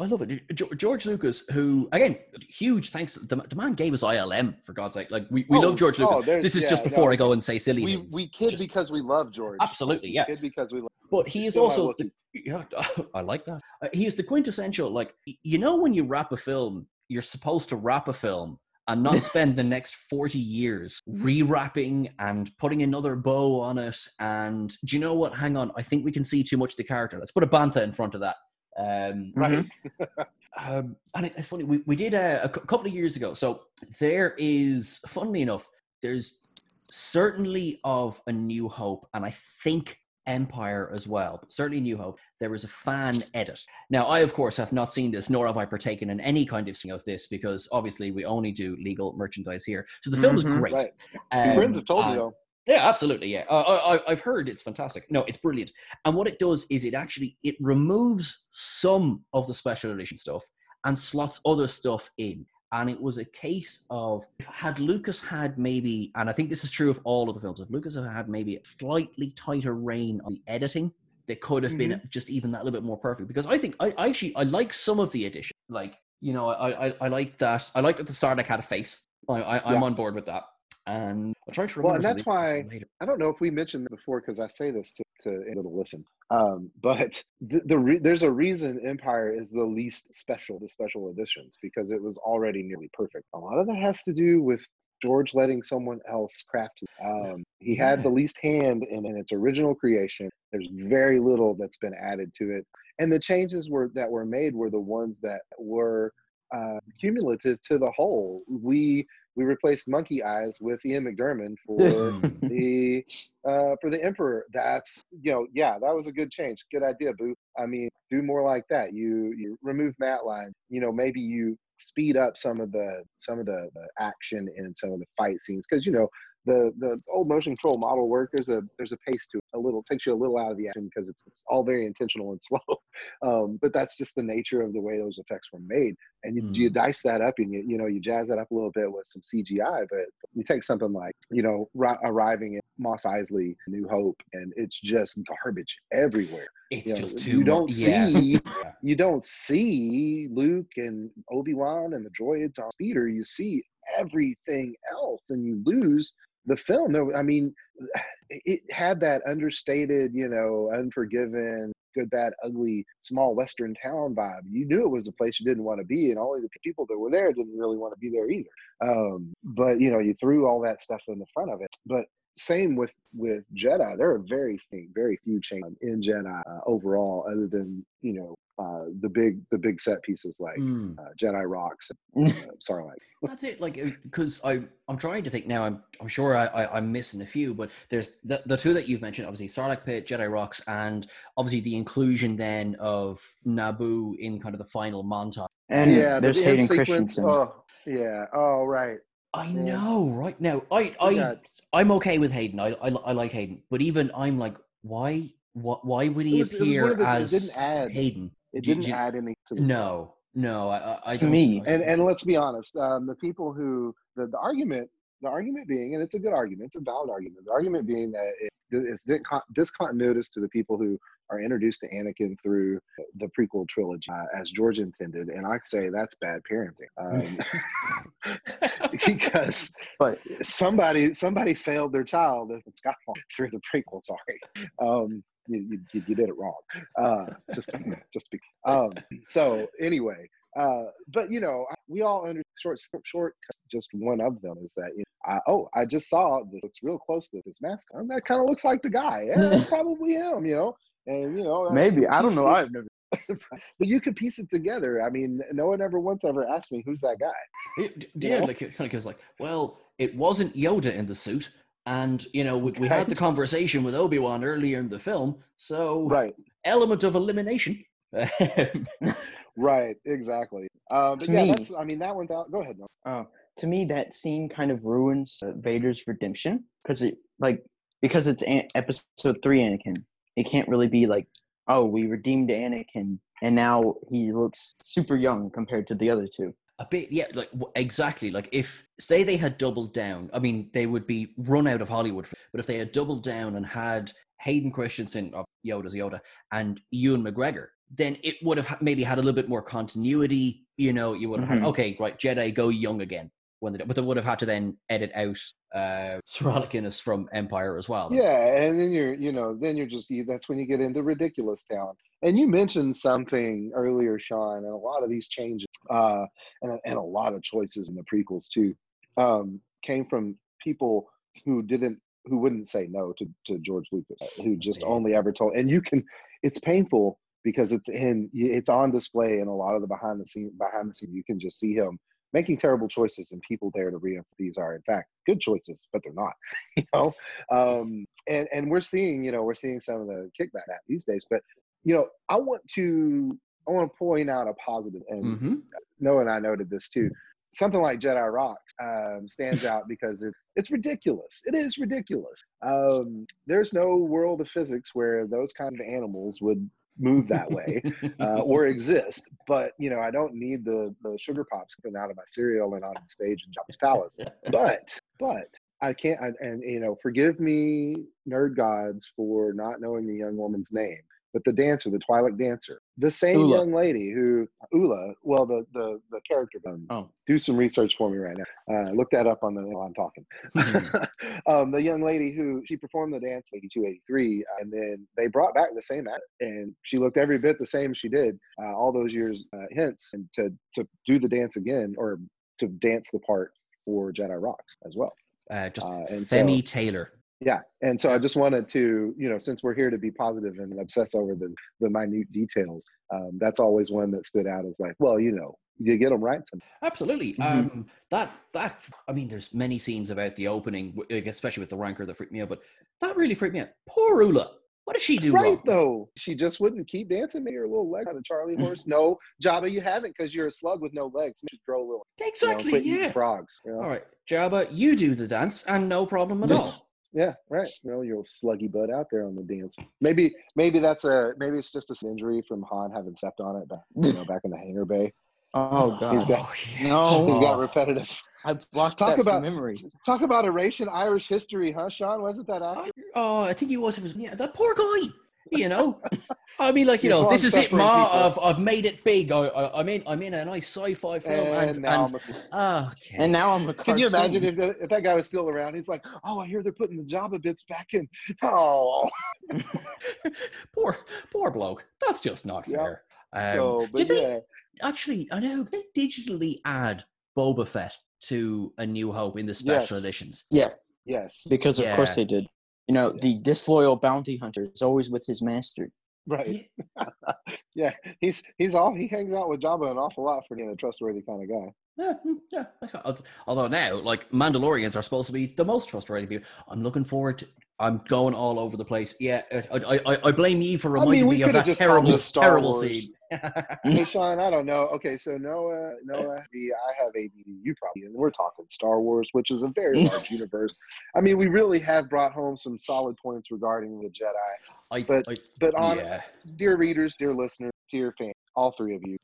I love it. George Lucas, who again, huge thanks. The, the man gave us ILM for God's sake. Like we, we Oh, love George oh, Lucas. there's- this is yeah, just before no. I go and say silly We things. we kid Just- because we love George. absolutely, yeah. Kid because we love. But he is also the, yeah, (laughs) I like that. Uh, he is the quintessential. Like you know, when you wrap a film, you're supposed to wrap a film and not (laughs) spend the next forty years rewrapping and putting another bow on it. And do you know what? Hang on, I think we can see too much of the character. Let's put a bantha in front of that. Um, Right. um, and it- it's funny. We, we did uh, a couple of years ago. So there is, funnily enough, there's certainly of a New Hope, and I think Empire as well. But certainly New Hope. There was a fan edit. Now, I of course have not seen this, nor have I partaken in any kind of thing of this because obviously we only do legal merchandise here. So the film is Mhm. great. Right. Um, Friends have told me though. Yeah, absolutely. Yeah, uh, I, I- I've heard it's fantastic. No, it's brilliant. And what it does is it actually it removes some of the special edition stuff and slots other stuff in. And it was a case of had Lucas had maybe, and I think this is true of all of the films, if Lucas had had maybe a slightly tighter rein on the editing, they could have been just even that little bit more perfect. Because I think I, I actually I like some of the edition. Like you know, I I, I like that. I like that the Stardeck had a face. I, I I'm Yeah. on board with that. And I'll try to Well, and that's why- later. I don't know if we mentioned this before because I say this to, to anyone to listen. Um, (laughs) but the, the re- there's a reason Empire is the least special, the special editions, because it was already nearly perfect. A lot of that has to do with George letting someone else craft. it. Um, he had the least hand in, in its original creation. There's very little that's been added to it, and the changes were that were made were the ones that were uh, cumulative to the whole. We we replaced Monkey Eyes with Ian McDiarmid for (laughs) the uh, for the Emperor. That's you know yeah that was a good change. Good idea, Boo. I mean, do more like that. You you remove matte line. You know maybe you speed up some of the some of the, the action in some of the fight scenes because you know the the old motion control model work there's a there's a pace to it a little takes you a little out of the action because it's, it's all very intentional and (laughs) slow um, but that's just the nature of the way those effects were made and you, Mm. you dice that up and you, you know you jazz that up a little bit with some cgi but you take something like you know ri- arriving at Mos Eisley new hope and it's just garbage everywhere It's you know, just too you don't yeah. see (laughs) Yeah. you don't see luke and obi-wan and the droids on speeder you see everything else and you lose the film There- i mean (sighs) it had that understated you know unforgiven good bad ugly small western town vibe. You knew it was a place you didn't want to be and all the people that were there didn't really want to be there either. Um, but you know you threw all that stuff in the front of it. But same with with jedi. There are very few very few changes in jedi uh, overall other than you know uh, the big the big set pieces like Mm. uh, jedi rocks and uh, (laughs) sarlacc That's it. Like, because I I'm trying to think now. I'm I'm sure I, I I'm missing a few, but there's the the two that you've mentioned. Obviously, Sarlacc Pit, Jedi Rocks, and obviously the inclusion then of Naboo in kind of the final montage. And yeah there's the end Hayden sequence, Christensen. oh yeah oh right I Yeah. know, right now. I I got- I'm okay with Hayden. I, I I like Hayden, but even I'm like, why what why would he was- it was one appear the- as Hayden? It didn't do- add anything to the story. No, no. I I, I To me. I and and let's be honest um, the people who the, the argument the argument being and it's a good argument it's a valid argument the argument being that it, it's discontinuous to the people who are introduced to anakin through the prequel trilogy uh, as george intended and i say that's bad parenting um, (laughs) because But somebody somebody failed their child if it's got through the prequel sorry um, you, you, you did it wrong uh, just (laughs) just to be um, so anyway uh, but you know, we all under short, short. Just one of them is that you know, I, oh, I just saw this looks real close to this mascot. And that kind of looks like the guy. Yeah, that's (laughs) probably him. You know, and you know, maybe I don't know. it- I've never. (laughs) but you could piece it together. I mean, no one ever once ever asked me who's that guy. It, You yeah, know? like it kind of goes like, well, it wasn't Yoda in the suit, and you know we, we had the conversation with Obi Wan earlier in the film, so Right. element of elimination. (laughs) Right, exactly. Um, but To yeah, me- that's, I mean, that one's out. Go ahead. Noah. Oh, to me, that scene kind of ruins uh, Vader's redemption because it like because it's an- episode three Anakin. It can't really be like, oh, we redeemed Anakin, and now he looks super young compared to the other two. A bit, yeah, like exactly. Like if say they had doubled down, I mean, they would be run out of Hollywood. But if they had doubled down and had Hayden Christensen of Yoda's Yoda and Ewan McGregor, then it would have maybe had a little bit more continuity. You know, you would have Mhm. had okay, right, Jedi go young again. When they, but they would have had to then edit out uh, (laughs) Sir from Empire as well. Yeah, and then you're, you know, then you're just you- that's when you get into ridiculous town. And you mentioned something earlier, Sean, and a lot of these changes, uh, and and a lot of choices in the prequels too, um, came from people who didn't, who wouldn't say no to to George Lucas, who just only ever told. And you can, it's painful because it's in, it's on display in a lot of the behind the scene, behind the scene. You can just see him making terrible choices, and people there to reinforce these are. In fact good choices, but they're not. (laughs) You know, um, and and we're seeing you know we're seeing some of the kickback at these days but you know i want to i want to point out a positive and hmm noah and i noted this too. Something like jedi rock um, stands out (laughs) because it, it's ridiculous. It is ridiculous. Um, there's no world of physics where those kind of animals would move that way (laughs) uh, or exist but you know i don't need the the sugar pops coming out of my cereal and on stage in Jabba's palace. (laughs) But but I can't I, and you know forgive me nerd gods for not knowing the young woman's name but the dancer the Twi'lek dancer the same Oola. young lady who Oola well the the the character um, Oh, do some research for me right now uh, look that up on the while I'm talking (laughs) (laughs) um, the young lady who she performed the dance 82 83 and then they brought back the same act and she looked every bit the same she did uh, all those years uh, hence and to to do the dance again or to dance the part for Jedi Rocks as well. uh, just Uh, Femi so- Taylor. Yeah, and so I just wanted to, you know, since we're here to be positive and obsess over the the minute details, um, that's always one that stood out as like, well, you know, you get them right. Sometimes. Absolutely. Mhm. Um, that that I mean, there's many scenes about the opening, especially with the rancor that freaked me out. But that really freaked me out. Poor Oola. What did she do Right wrong? though, she just wouldn't keep dancing. me her little leg on a Charlie horse. No, Jabba, you haven't because you're a slug with no legs. You should grow a little. you know, Exactly. yeah. Frogs. You know? All right, Jabba, you do the dance, and no problem at all. Yeah, right. You know, your sluggy butt out there on the dance. Maybe, maybe that's a maybe it's just an injury from Han having stepped on it back, you know, back in the hangar bay. oh He's god, got- no! He's got repetitive. I blocked Talk that about- memory. Talk about erasing Irish history, huh, Sean? Wasn't that accurate? Oh, I think he was. It was yeah, that poor guy. You know, I mean, like you You're know, this is it, Ma. I've, I've made it big. I, I, I'm in. I'm in a nice sci-fi film, And, and, now and, I'm a- ah, okay. And now I'm a can you imagine if, the, if that guy was still around? He's like, "Oh, I hear they're putting the Jabba bits back in." (laughs) Oh, (laughs) poor, poor bloke. That's just not Yeah. fair. Um, so but did they yeah, actually? I know they digitally add Boba Fett to A New Hope in the special Yes. editions. Yeah, yes, because of course they did. You know, Yeah. the disloyal bounty hunter is always with his master. right. Yeah. (laughs) Yeah, he's he's all he hangs out with Jabba an awful lot for being a trustworthy kind of guy. Yeah, mm, yeah. that's got- al- Although now, like Mandalorians are supposed to be the most trustworthy people. I'm looking forward to. I'm going all over the place. Yeah, I I, I, I blame you for I mean, reminding me of that terrible, terrible Wars. scene. (laughs) Hey, (laughs) Sean, I don't know. Okay, so Noah, Noah, I have ADD. You probably, and we're talking Star Wars, which is a very large (laughs) universe. I mean, we really have brought home some solid points regarding the Jedi. I, But- I, but on- yeah. Dear readers, dear listeners, dear fans, all three of you.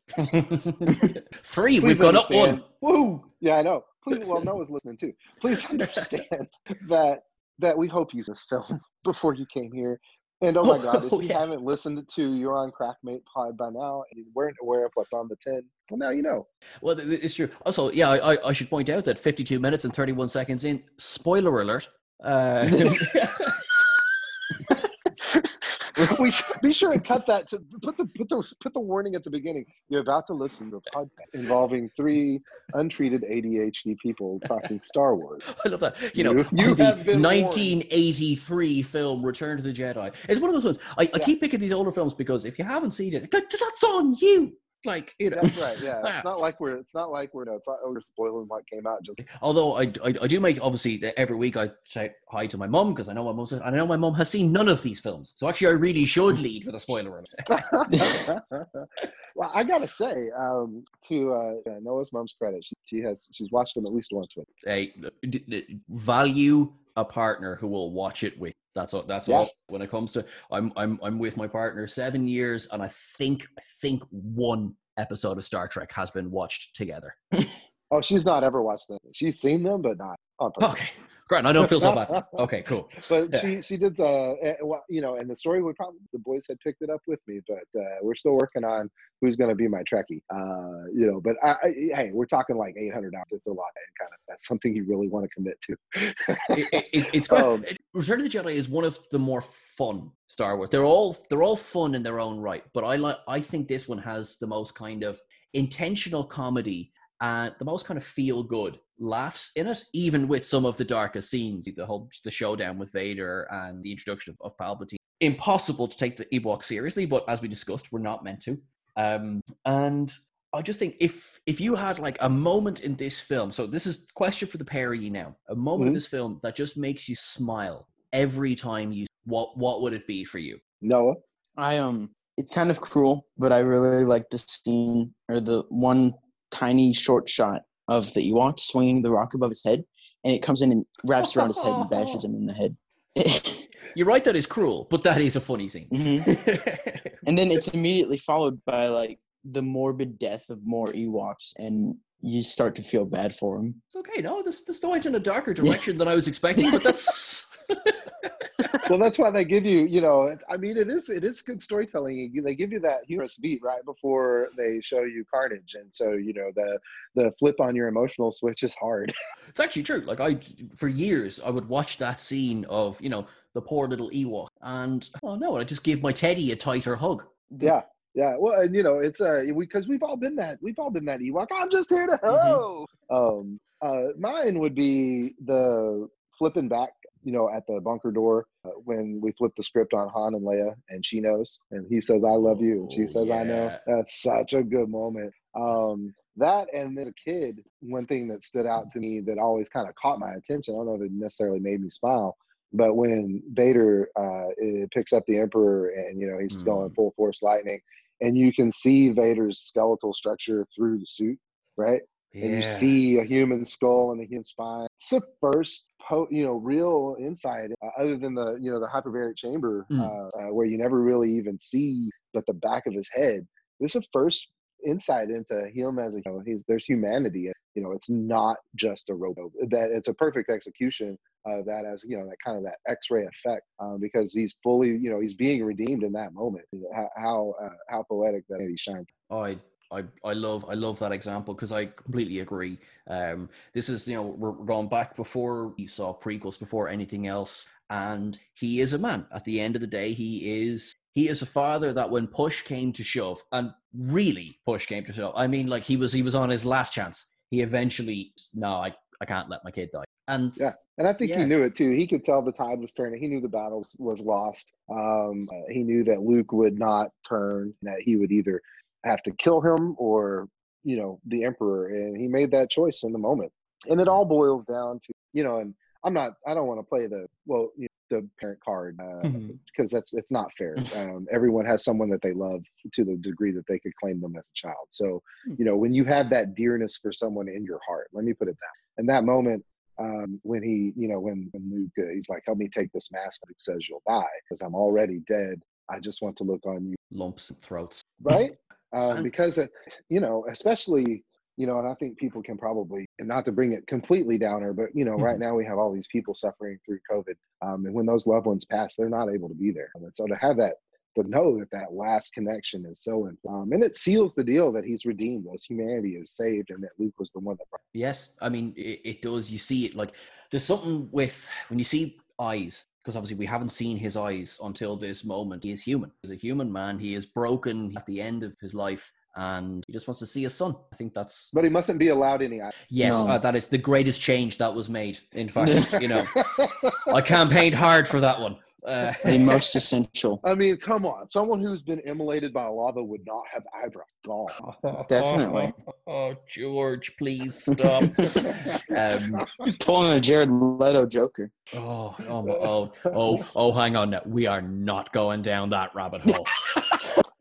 Three, we've gone up one. Woo! Yeah, I know. Please, well, Noah's listening too. Please understand that that we hope you this film before you came here. And oh my God, (laughs) if Oh, you yeah. haven't listened to You're on Crackmate Pod by now and you weren't aware of what's on the tin, well, now you know. Well, it's true. Also, yeah, I, I- I should point out that 52 minutes and 31 seconds in, spoiler alert. Uh, (laughs) (laughs) (laughs) we should be sure and cut that to put the put the put the warning at the beginning. You're about to listen to a podcast involving three untreated ADHD people talking Star Wars. (laughs) I love that. You know, You- you the have been warned. 1983 film Return to the Jedi. It's one of those ones. I, I Yeah. keep picking these older films because if you haven't seen it, that's on you. Like you know, That's right. Yeah, it's not (laughs) like we're it's not like we're no, it's not we're spoiling what came out. Just Although I, I, I do make obviously that every week I say hi to my mom because I know my mum I know my mum has seen none of these films. So actually, I really should lead with a spoiler (laughs) well, I gotta say, um, to uh, Noah's mom's credit, she, she has she's watched them at least once with. a d- d- value a partner who will watch it with. That's all. That's Yeah. all. When it comes to, I'm I'm I'm with my partner seven years, and I think I think one episode of Star Trek has been watched together. (laughs) Oh, she's not ever watched them. She's seen them, but not on purpose. Okay, great. I don't feel so bad. (laughs) Okay, cool. But Yeah. she she did the well, you know, and the story would probably the boys had picked it up with me, but uh, we're still working on who's going to be my Trekkie. Uh, you know, but I, I, hey, we're talking like eight hundred dollars. It's a lot, and kind of that's something you really want to commit to. it, it, it- it's great. (laughs) Um, Return of the Jedi is one of the more fun Star Wars. They're all they're all fun in their own right, but I like I think this one has the most kind of intentional comedy and the most kind of feel good laughs in it, even with some of the darkest scenes. The whole the showdown with Vader and the introduction of, of Palpatine. Impossible to take the Ewok seriously, but as we discussed, we're not meant to. Um, and I just think if if you had like a moment in this film, so this is question for the pair of you now, a moment in Mhm. this film that just makes you smile every time you what what would it be for you? Noah, I um, it's kind of cruel, but I really like the scene or the one tiny short shot of the Ewok swinging the rock above his head, and it comes in and wraps around his head and bashes him in the head. (laughs) You're right, that is cruel, but that is a funny scene. Mhm. (laughs) And then it's immediately followed by like the morbid death of more Ewoks, and you start to feel bad for them. it's okay. No, this this went in a darker direction than I was expecting, but that's (laughs) well, that's why they give you, you know, I mean, it is it is good storytelling. They give you that humorous beat right before they show you carnage, and so you know the the flip on your emotional switch is hard. (laughs) it's actually true. Like I, for years, I would watch that scene of you know the poor little Ewok, and oh no, I just give my teddy a tighter hug. Yeah, yeah. Well, and you know, it's uh, because we've all been that. We've all been that Ewok. I'm just here to help. Um, uh, mine would be the flipping back. You know, at the bunker door uh, when we flip the script on Han and Leia, and she knows, and he says, "I love you," and she Oh, says, "I know." That's such a good moment. Um, that and as a kid, one thing that stood out to me that always kind of caught my attention. I don't know if it necessarily made me smile, but when Vader uh, picks up the Emperor and you know he's going Mm. full force lightning, and you can see Vader's skeletal structure through the suit, right? And you see a human skull and a human spine. It's the first, po- you know, real insight uh, other than the, you know, the hyperbaric chamber Mm. uh, uh, where you never really even see but the back of his head. This is the first insight into him as a, you know, he's there's humanity. You know, it's not just a robot. That it's a perfect execution of that as you know that kind of that X-ray effect um, because he's fully, you know, he's being redeemed in that moment. How how, uh, how poetic that he shines. I I I love I love that example because I completely agree. Um, this is you know we're we're going back before we saw prequels before anything else, and he is a man. At the end of the day, he is he is a father that when push came to shove, and really push came to shove. I mean, like he was he was on his last chance. He eventually no, I I can't let my kid die. And Yeah. And I think Yeah. he knew it too. He could tell the tide was turning. He knew the battle was- lost. Um, uh, he knew that Luke would not turn, that he would either have to kill him or, you know, the Emperor. And he made that choice in the moment. And it all boils down to, you know, and I'm not, I don't want to play the, well, you know, the parent card uh, Mhm. because that's, it's not fair. Um, everyone has someone that they love to the degree that they could claim them as a child. So, Hmm. you know, when you have that dearness for someone in your heart, let me put it that. And that moment, um, when he, you know, when, when Luke, uh, he's like, help me take this mask. Luke says, you'll die because I'm already dead. I just want to look on you. lumps and throats. Right. uh, (laughs) because, uh, you know, especially, you know, and I think people can probably, and not to bring it completely downer, but, you know, right now we have all these people suffering through COVID. Um, and when those loved ones pass, they're not able to be there. And so to have that, to know that that last connection is so, um, and it seals the deal that he's redeemed us. Humanity is saved and that Luke was the one that brought Yes, I mean it, it does. You see it like there's something with when you see eyes, because obviously we haven't seen his eyes until this moment. He is human. He's a human man. He is broken at the end of his life, and he just wants to see his son. I think that's But he mustn't be allowed any. yes, No. uh, that is the greatest change that was made. In fact, you know, (laughs) I campaigned hard for that one. Uh, the most essential. I mean, come on. Someone who's been immolated by lava would not have eyebrows. God. (laughs) Definitely. (laughs) Oh, George, please stop. um, Pulling a Jared Leto Joker. oh, oh, oh, oh, oh, hang on. Now. We are not going down that rabbit hole.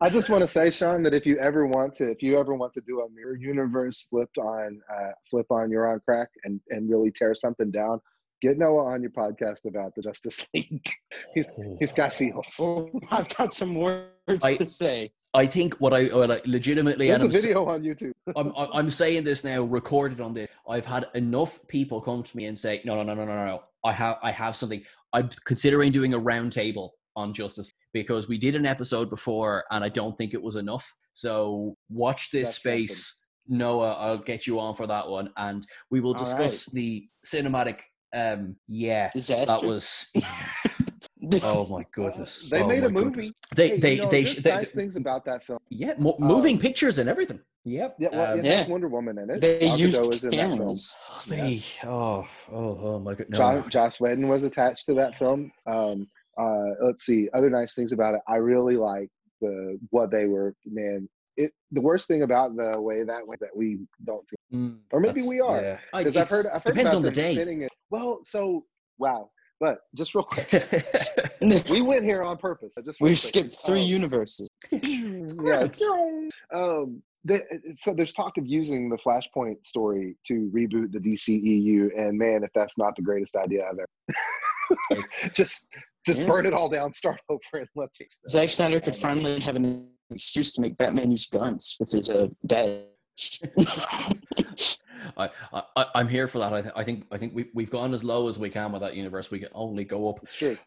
I just want to say, Sean, that if you ever want to, if you ever want to do a mirror universe flipped on, uh, flip on your on crack and and really tear something down, get Noah on your podcast about the Justice (laughs) League. he's he's got feels. Oh, I've got some words I- to say. I think what I what I legitimately There's and a I'm, s- video on YouTube. (laughs) I'm I'm I'm saying this now, recorded on this. I've had enough people come to me and say, no, no, no, no, no, no, no. I have I have something. I'm considering doing a roundtable on justice because we did an episode before and I don't think it was enough. So watch this That's space. Noah, I'll get you on for that one, and we will All discuss the cinematic. Um, yeah, Disaster. that was. (laughs) oh my goodness! They Oh made a movie. goodness. They Hey, they you know, they, they, nice things about that film. yeah, mo- moving Um, pictures and everything. Yep. Yeah, well, Um, it yeah. Wonder Woman in it. They Gal used Gadot is in that film. cameras. They, oh, oh, oh my god! No. Josh, Joss Whedon was attached to that film. Um, uh, let's see other nice things about it. I really like the what they were. Man, it the worst thing about the way that was that we don't see, Mm, or maybe we are. yeah. I- because I've heard I've heard depends about on the day. spinning it. Well, so wow, but just real quick, (laughs) we went here on purpose. I Just real we quick. skipped three Um, universes. (laughs) yeah. Um, the, so there's talk of using the Flashpoint story to reboot the DCEU, and man, if that's not the greatest idea ever, (laughs) just just Yeah. burn it all down, start (laughs) over, and let's. See. Zack Snyder could finally have an excuse to make Batman use guns with his uh, dad. (laughs) I, I, I'm here for that. I, th- I think I think we, we've gone as low as we can with that universe. We can only go up. It's true.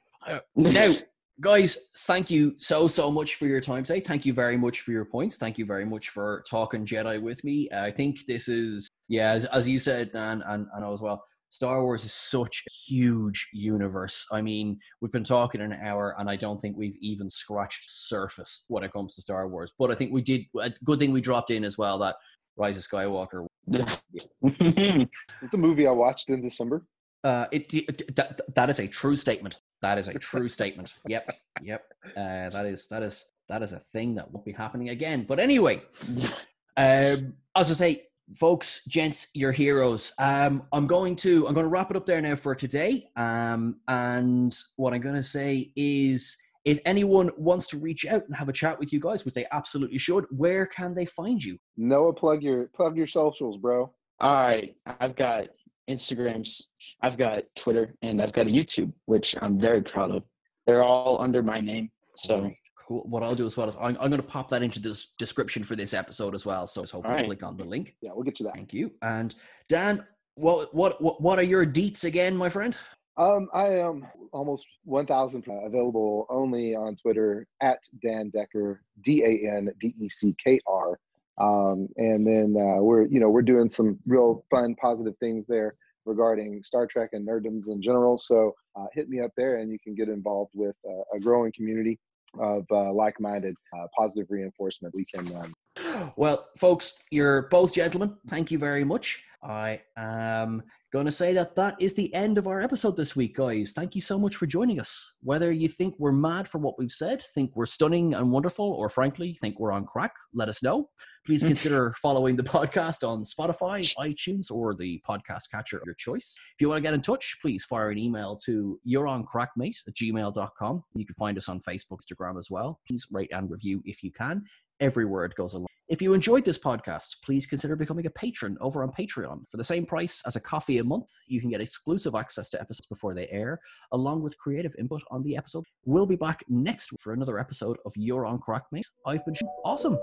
Now, guys, thank you so so much for your time today. Thank you very much for your points. Thank you very much for talking Jedi with me. I think this is yeah, as, as you said, Dan, and and I as well. Star Wars is such a huge universe. I mean, we've been talking an hour, and I don't think we've even scratched surface when it comes to Star Wars. But I think we did. A good thing we dropped in as well that Rise of Skywalker (laughs) It's a movie I watched in December. Uh, it, it that, that is a true statement. That is a true statement. Yep, yep. Uh, that is that is that is a thing that won't be happening again. But anyway, (laughs) um, as I say, folks, gents, your heroes. Um, I'm going to I'm going to wrap it up there now for today. Um, and what I'm going to say is, if anyone wants to reach out and have a chat with you guys, which they absolutely should, where can they find you? Noah, plug your plug your socials, bro. All right, I've got Instagrams, I've got Twitter, and I've got a YouTube, which I'm very proud of. They're all under my name. So Alright, cool. What I'll do as well is I'm, I'm going to pop that into the description for this episode as well. So hopefully Alright. click on the link. Yeah, we'll get you that. Thank you. And Dan, what what what, what are your deets again, my friend? Um, I am almost 1,000 available only on Twitter at Dan Decker, D A N D E C K R. Um, and then uh, we're you know we're doing some real fun, positive things there regarding Star Trek and nerdoms in general. So uh, hit me up there, and you can get involved with uh, a growing community of uh, like-minded, uh, positive reinforcement. We can um, Well, folks, you're both gentlemen. Thank you very much. I am going to say that that is the end of our episode this week, guys. Thank you so much for joining us. Whether you think we're mad for what we've said, think we're stunning and wonderful, or frankly, think we're on crack, let us know. Please (laughs) consider following the podcast on Spotify, iTunes, or the podcast catcher of your choice. If you want to get in touch, please fire an email to you'roncrackmate at gmail.com. You can find us on Facebook, Instagram as well. Please rate and review if you can. Every word goes a long. If you enjoyed this podcast, please consider becoming a patron over on Patreon. For the same price as a coffee a month, you can get exclusive access to episodes before they air, along with creative input on the episode. We'll be back next week for another episode of You're on Crack, Mate. I've been awesome.